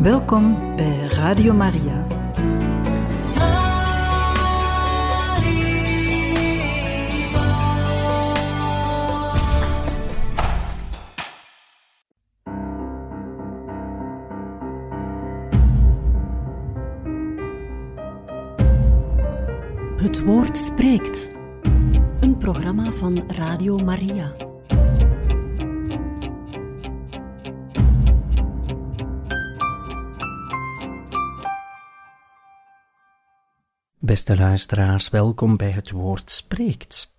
Welkom bij Radio Maria. Het woord spreekt. Een programma van Radio Maria. Beste luisteraars, welkom bij het Woord Spreekt.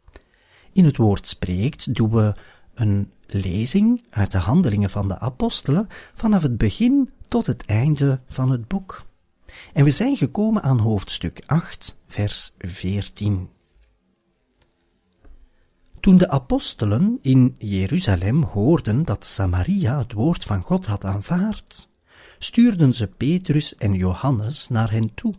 In het Woord Spreekt doen we een lezing uit de handelingen van de apostelen vanaf het begin tot het einde van het boek. En we zijn gekomen aan hoofdstuk 8, vers 14. Toen de apostelen in Jeruzalem hoorden dat Samaria het woord van God had aanvaard, stuurden ze Petrus en Johannes naar hen toe.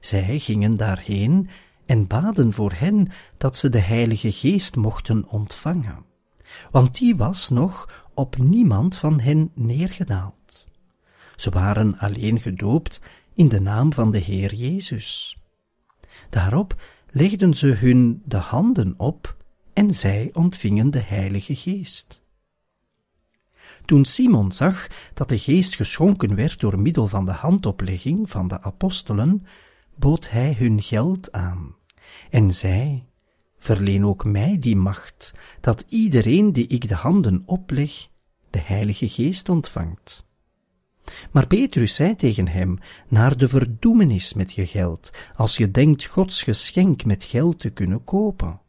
Zij gingen daarheen en baden voor hen dat ze de Heilige Geest mochten ontvangen, want die was nog op niemand van hen neergedaald. Ze waren alleen gedoopt in de naam van de Heer Jezus. Daarop legden ze hun de handen op en zij ontvingen de Heilige Geest. Toen Simon zag dat de Geest geschonken werd door middel van de handoplegging van de apostelen, bood hij hun geld aan en zei, verleen ook mij die macht, dat iedereen die ik de handen opleg, de Heilige Geest ontvangt. Maar Petrus zei tegen hem, naar de verdoemenis met je geld, als je denkt Gods geschenk met geld te kunnen kopen.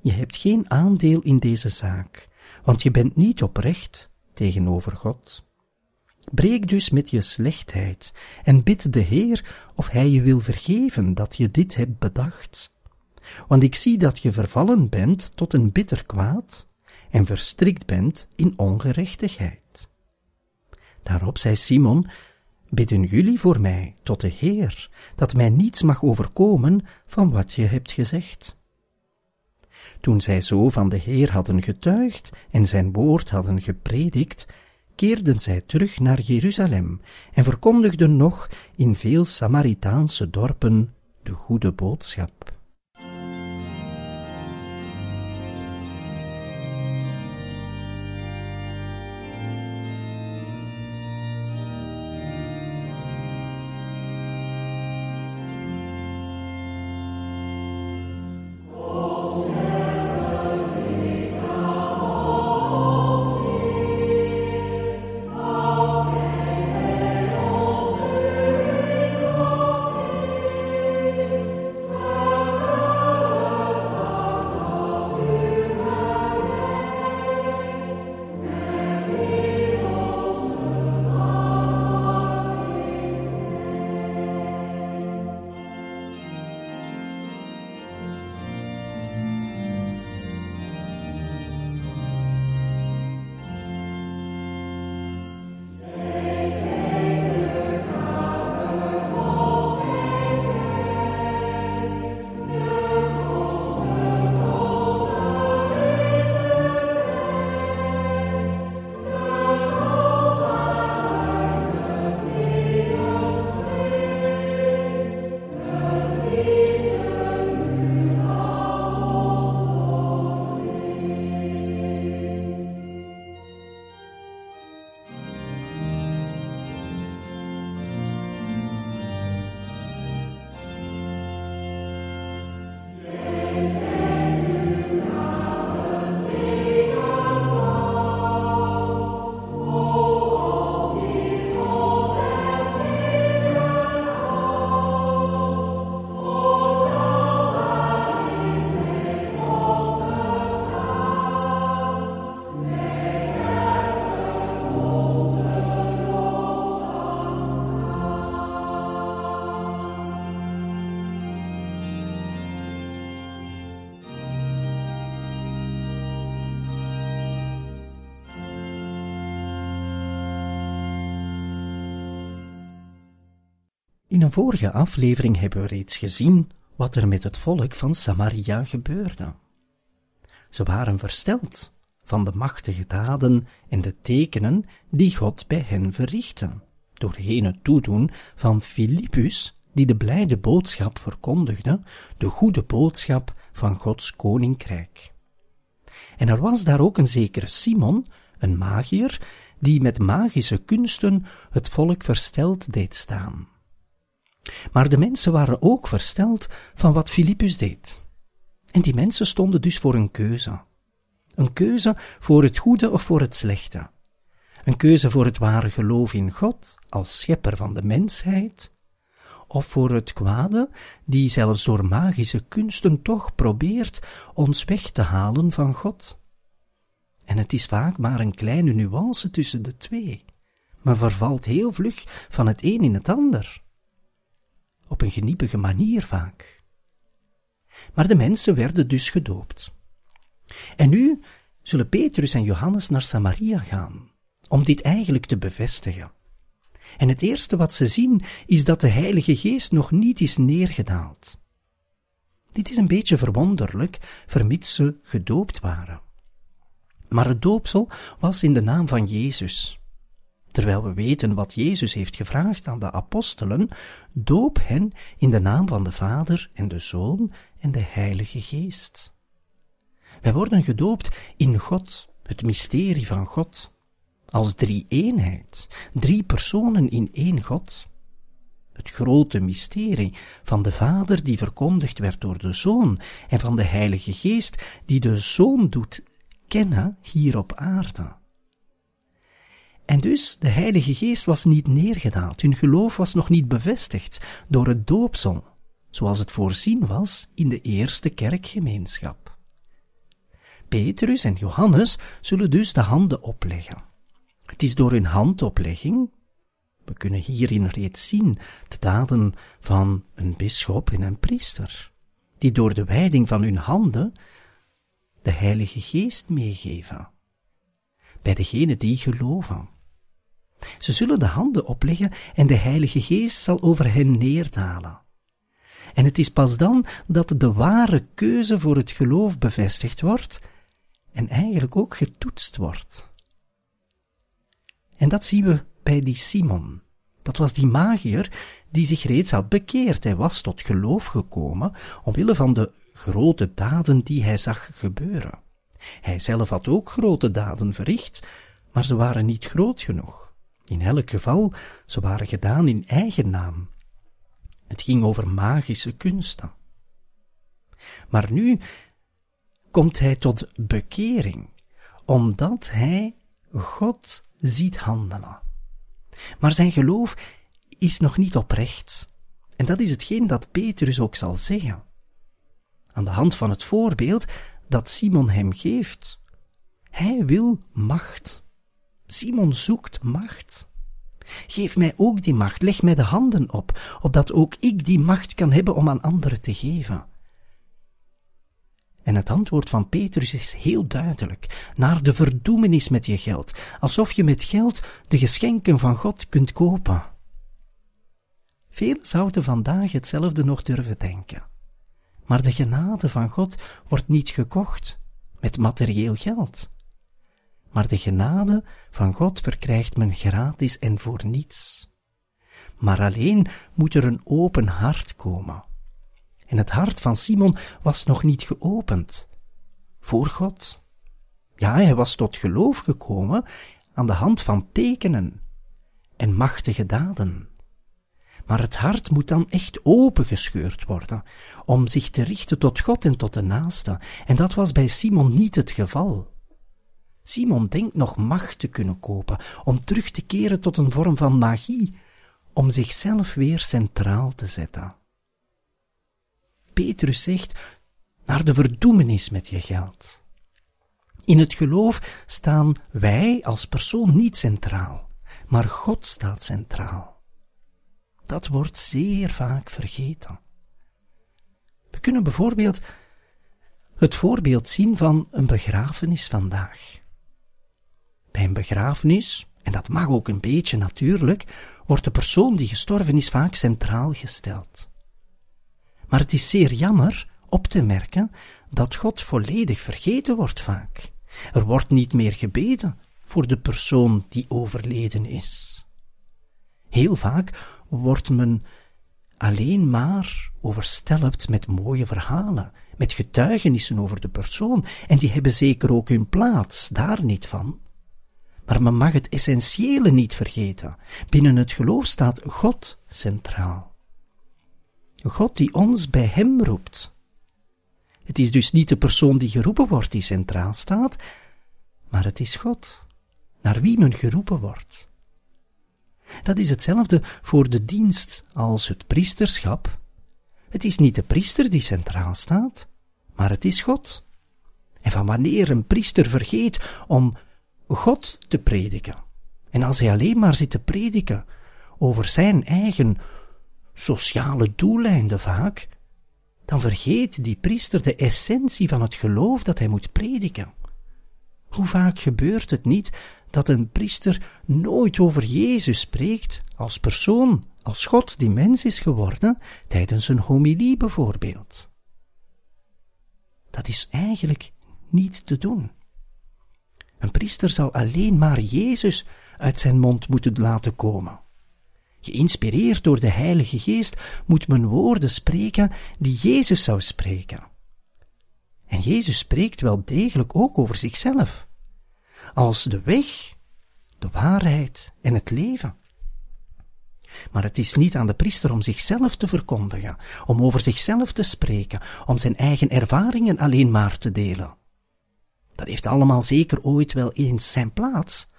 Je hebt geen aandeel in deze zaak, want je bent niet oprecht tegenover God. Breek dus met je slechtheid en bid de Heer of Hij je wil vergeven dat je dit hebt bedacht. Want ik zie dat je vervallen bent tot een bitter kwaad en verstrikt bent in ongerechtigheid. Daarop zei Simon, bidden jullie voor mij tot de Heer, dat mij niets mag overkomen van wat je hebt gezegd. Toen zij zo van de Heer hadden getuigd en zijn woord hadden gepredikt, keerden zij terug naar Jeruzalem en verkondigden nog in veel Samaritaanse dorpen de goede boodschap. In een vorige aflevering hebben we reeds gezien wat er met het volk van Samaria gebeurde. Ze waren versteld van de machtige daden en de tekenen die God bij hen verrichtte, doorheen het toedoen van Filippus, die de blijde boodschap verkondigde, de goede boodschap van Gods koninkrijk. En er was daar ook een zekere Simon, een magier, die met magische kunsten het volk versteld deed staan. Maar de mensen waren ook versteld van wat Filippus deed. En die mensen stonden dus voor een keuze. Een keuze voor het goede of voor het slechte. Een keuze voor het ware geloof in God als schepper van de mensheid, of voor het kwade, die zelfs door magische kunsten toch probeert ons weg te halen van God. En het is vaak maar een kleine nuance tussen de twee. Men vervalt heel vlug van het een in het ander. Op een geniepige manier vaak. Maar de mensen werden dus gedoopt. En nu zullen Petrus en Johannes naar Samaria gaan, om dit eigenlijk te bevestigen. En het eerste wat ze zien is dat de Heilige Geest nog niet is neergedaald. Dit is een beetje verwonderlijk, vermits ze gedoopt waren. Maar het doopsel was in de naam van Jezus. Terwijl we weten wat Jezus heeft gevraagd aan de apostelen, doop hen in de naam van de Vader en de Zoon en de Heilige Geest. Wij worden gedoopt in God, het mysterie van God, als drie eenheid, drie personen in één God. Het grote mysterie van de Vader die verkondigd werd door de Zoon en van de Heilige Geest die de Zoon doet kennen hier op aarde. En dus de Heilige Geest was niet neergedaald, hun geloof was nog niet bevestigd door het doopsel, zoals het voorzien was in de eerste kerkgemeenschap. Petrus en Johannes zullen dus de handen opleggen. Het is door hun handoplegging, we kunnen hierin reeds zien de daden van een bisschop en een priester, die door de wijding van hun handen de Heilige Geest meegeven. Bij degenen die geloven. Ze zullen de handen opleggen en de Heilige Geest zal over hen neerdalen. En het is pas dan dat de ware keuze voor het geloof bevestigd wordt en eigenlijk ook getoetst wordt. En dat zien we bij die Simon. Dat was die magier die zich reeds had bekeerd. Hij was tot geloof gekomen omwille van de grote daden die hij zag gebeuren. Hij zelf had ook grote daden verricht, maar ze waren niet groot genoeg. In elk geval, ze waren gedaan in eigen naam. Het ging over magische kunsten. Maar nu komt hij tot bekering, omdat hij God ziet handelen. Maar zijn geloof is nog niet oprecht. En dat is hetgeen dat Petrus ook zal zeggen aan de hand van het voorbeeld dat Simon hem geeft. Hij wil macht. Simon zoekt macht. Geef mij ook die macht, leg mij de handen op, opdat ook ik die macht kan hebben om aan anderen te geven. En het antwoord van Petrus is heel duidelijk, naar de verdoemenis met je geld, alsof je met geld de geschenken van God kunt kopen. Velen zouden vandaag hetzelfde nog durven denken. Maar de genade van God wordt niet gekocht met materieel geld. Maar de genade van God verkrijgt men gratis en voor niets. Maar alleen moet er een open hart komen. En het hart van Simon was nog niet geopend. Voor God. Ja, hij was tot geloof gekomen aan de hand van tekenen en machtige daden. Maar het hart moet dan echt opengescheurd worden, om zich te richten tot God en tot de naaste. En dat was bij Simon niet het geval. Simon denkt nog macht te kunnen kopen, om terug te keren tot een vorm van magie, om zichzelf weer centraal te zetten. Petrus zegt, naar de verdoemenis met je geld. In het geloof staan wij als persoon niet centraal, maar God staat centraal dat wordt zeer vaak vergeten. We kunnen bijvoorbeeld het voorbeeld zien van een begrafenis vandaag. Bij een begrafenis, en dat mag ook een beetje natuurlijk, wordt de persoon die gestorven is vaak centraal gesteld. Maar het is zeer jammer op te merken dat God volledig vergeten wordt vaak. Er wordt niet meer gebeden voor de persoon die overleden is. Heel vaak wordt men alleen maar overstelpt met mooie verhalen, met getuigenissen over de persoon, en die hebben zeker ook hun plaats, daar niet van. Maar men mag het essentiële niet vergeten. Binnen het geloof staat God centraal. God die ons bij Hem roept. Het is dus niet de persoon die geroepen wordt die centraal staat, maar het is God, naar wie men geroepen wordt. Dat is hetzelfde voor de dienst als het priesterschap. Het is niet de priester die centraal staat, maar het is God. En van wanneer een priester vergeet om God te prediken, en als hij alleen maar zit te prediken over zijn eigen sociale doeleinden vaak, dan vergeet die priester de essentie van het geloof dat hij moet prediken. Hoe vaak gebeurt het niet dat een priester nooit over Jezus spreekt als persoon, als God die mens is geworden, tijdens een homilie bijvoorbeeld? Dat is eigenlijk niet te doen. Een priester zou alleen maar Jezus uit zijn mond moeten laten komen. Geïnspireerd door de Heilige Geest moet men woorden spreken die Jezus zou spreken. En Jezus spreekt wel degelijk ook over zichzelf, als de weg, de waarheid en het leven. Maar het is niet aan de priester om zichzelf te verkondigen, om over zichzelf te spreken, om zijn eigen ervaringen alleen maar te delen. Dat heeft allemaal zeker ooit wel eens zijn plaats,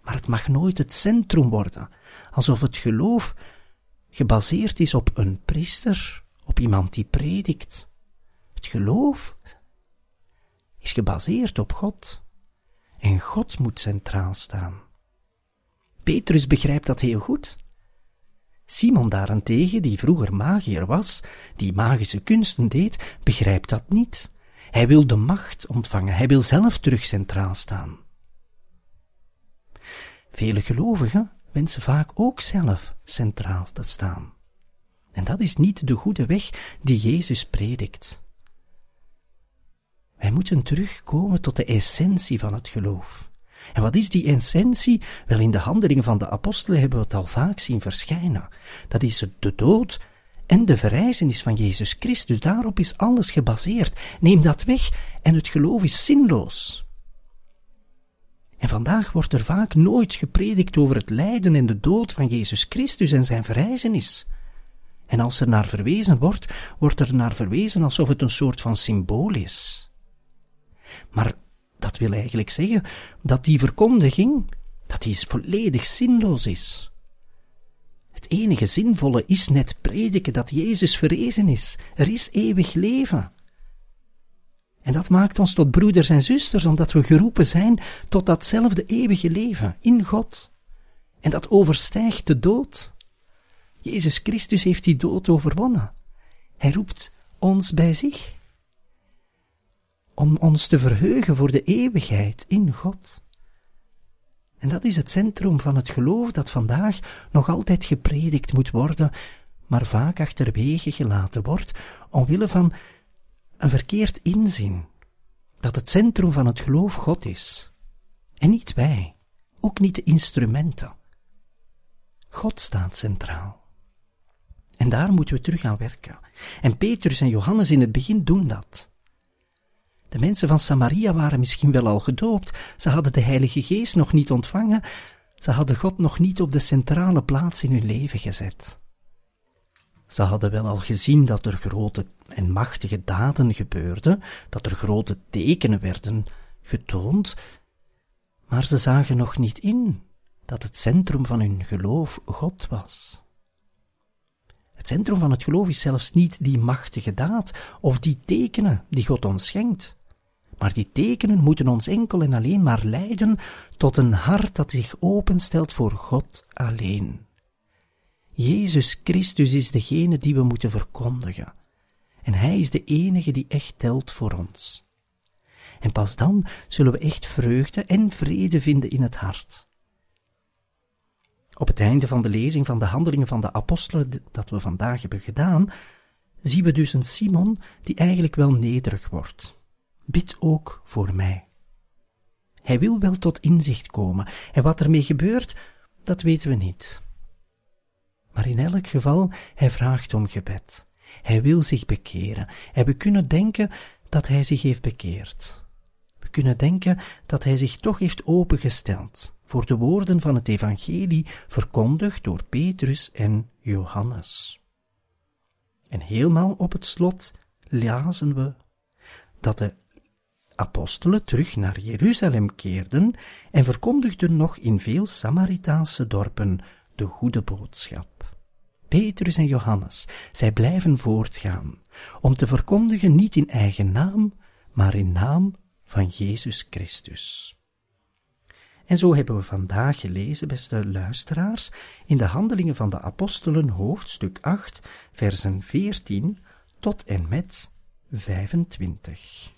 maar het mag nooit het centrum worden, alsof het geloof gebaseerd is op een priester, op iemand die predikt. Het geloof is gebaseerd op God. En God moet centraal staan. Petrus begrijpt dat heel goed. Simon daarentegen, die vroeger magier was, die magische kunsten deed, begrijpt dat niet. Hij wil de macht ontvangen, hij wil zelf terug centraal staan. Vele gelovigen wensen vaak ook zelf centraal te staan. En dat is niet de goede weg die Jezus predikt. Wij moeten terugkomen tot de essentie van het geloof. En wat is die essentie? Wel, in de handelingen van de apostelen hebben we het al vaak zien verschijnen. Dat is de dood en de verrijzenis van Jezus Christus. Daarop is alles gebaseerd. Neem dat weg en het geloof is zinloos. En vandaag wordt er vaak nooit gepredikt over het lijden en de dood van Jezus Christus en zijn verrijzenis. En als er naar verwezen wordt, wordt er naar verwezen alsof het een soort van symbool is. Maar dat wil eigenlijk zeggen dat die verkondiging, dat die volledig zinloos is. Het enige zinvolle is net prediken dat Jezus verrezen is. Er is eeuwig leven. En dat maakt ons tot broeders en zusters, omdat we geroepen zijn tot datzelfde eeuwige leven in God. En dat overstijgt de dood. Jezus Christus heeft die dood overwonnen. Hij roept ons bij zich om ons te verheugen voor de eeuwigheid in God. En dat is het centrum van het geloof dat vandaag nog altijd gepredikt moet worden, maar vaak achterwege gelaten wordt, omwille van een verkeerd inzien dat het centrum van het geloof God is. En niet wij, ook niet de instrumenten. God staat centraal. En daar moeten we terug aan werken. En Petrus en Johannes in het begin doen dat. De mensen van Samaria waren misschien wel al gedoopt, ze hadden de Heilige Geest nog niet ontvangen, ze hadden God nog niet op de centrale plaats in hun leven gezet. Ze hadden wel al gezien dat er grote en machtige daden gebeurden, dat er grote tekenen werden getoond, maar ze zagen nog niet in dat het centrum van hun geloof God was. Het centrum van het geloof is zelfs niet die machtige daad of die tekenen die God ons schenkt. Maar die tekenen moeten ons enkel en alleen maar leiden tot een hart dat zich openstelt voor God alleen. Jezus Christus is degene die we moeten verkondigen. En Hij is de enige die echt telt voor ons. En pas dan zullen we echt vreugde en vrede vinden in het hart. Op het einde van de lezing van de handelingen van de apostelen dat we vandaag hebben gedaan, zien we dus een Simon die eigenlijk wel nederig wordt bid ook voor mij. Hij wil wel tot inzicht komen, en wat ermee gebeurt, dat weten we niet. Maar in elk geval, hij vraagt om gebed. Hij wil zich bekeren en we kunnen denken dat hij zich heeft bekeerd. We kunnen denken dat hij zich toch heeft opengesteld voor de woorden van het evangelie verkondigd door Petrus en Johannes. En helemaal op het slot lazen we dat de apostelen terug naar Jeruzalem keerden en verkondigden nog in veel Samaritaanse dorpen de goede boodschap. Petrus en Johannes, zij blijven voortgaan, om te verkondigen niet in eigen naam, maar in naam van Jezus Christus. En zo hebben we vandaag gelezen, beste luisteraars, in de Handelingen van de Apostelen, hoofdstuk 8, versen 14 tot en met 25.